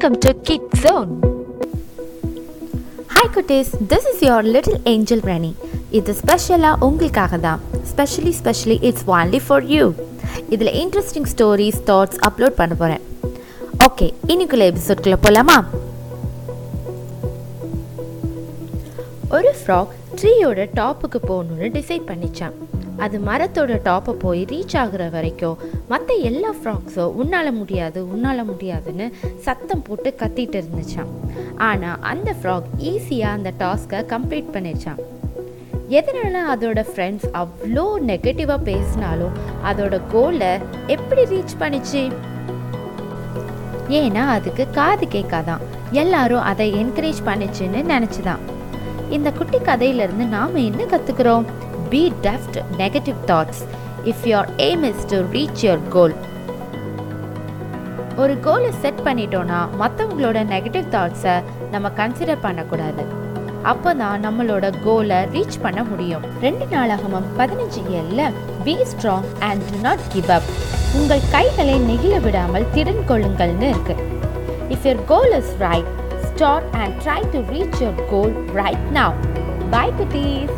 Welcome to kid zone hi குட்டீஸ் this is your little angel Prani இது ஸ்பெஷலாக உங்களுக்காக தான் specially specially it's only for you இதில் இன்ட்ரெஸ்டிங் ஸ்டோரிஸ் தாட்ஸ் அப்லோட் பண்ண போகிறேன் ஓகே இன்னைக்குள்ள எபிசோட்குள்ளே போகலாமா ஒரு ஃப்ராக் ட்ரீயோட டாப்புக்கு போகணுன்னு டிசைட் பண்ணிச்சான். அது மரத்தோட டாப்பை போய் ரீச் ஆகுற வரைக்கும் மற்ற எல்லா ஃப்ராக்ஸும் உன்னால் முடியாது உன்னால் முடியாதுன்னு சத்தம் போட்டு கத்திட்டு இருந்துச்சான் ஆனால் அந்த ஃப்ராக் ஈஸியாக அந்த டாஸ்க்கை கம்ப்ளீட் பண்ணிச்சான் எதனால அதோட ஃப்ரெண்ட்ஸ் அவ்வளோ நெகட்டிவாக பேசினாலும் அதோட கோலை எப்படி ரீச் பண்ணிச்சு? ஏன்னா அதுக்கு காது கேட்காதான் எல்லாரும் அதை என்கரேஜ் பண்ணிச்சுன்னு நினச்சிதான் இந்த குட்டி கதையிலேருந்து நாம் என்ன கற்றுக்குறோம் be deaf to negative thoughts if your aim is to reach your goal ஒரு கோலை செட் பண்ணிட்டோன்னா மற்றவங்களோட நெகட்டிவ் தாட்ஸை நம்ம கன்சிடர் பண்ணக்கூடாது. அப்போ தான் நம்மளோட கோலை ரீச் பண்ண முடியும். ரெண்டு நாளாகமும் பதினஞ்சு ஏழில் be strong and do not give up உங்கள் கைகளை நெகிழ விடாமல் திறன் கொள்ளுங்கள்னு இருக்கு. If your goal is right start and try to reach your goal right now bye குட்டீஸ்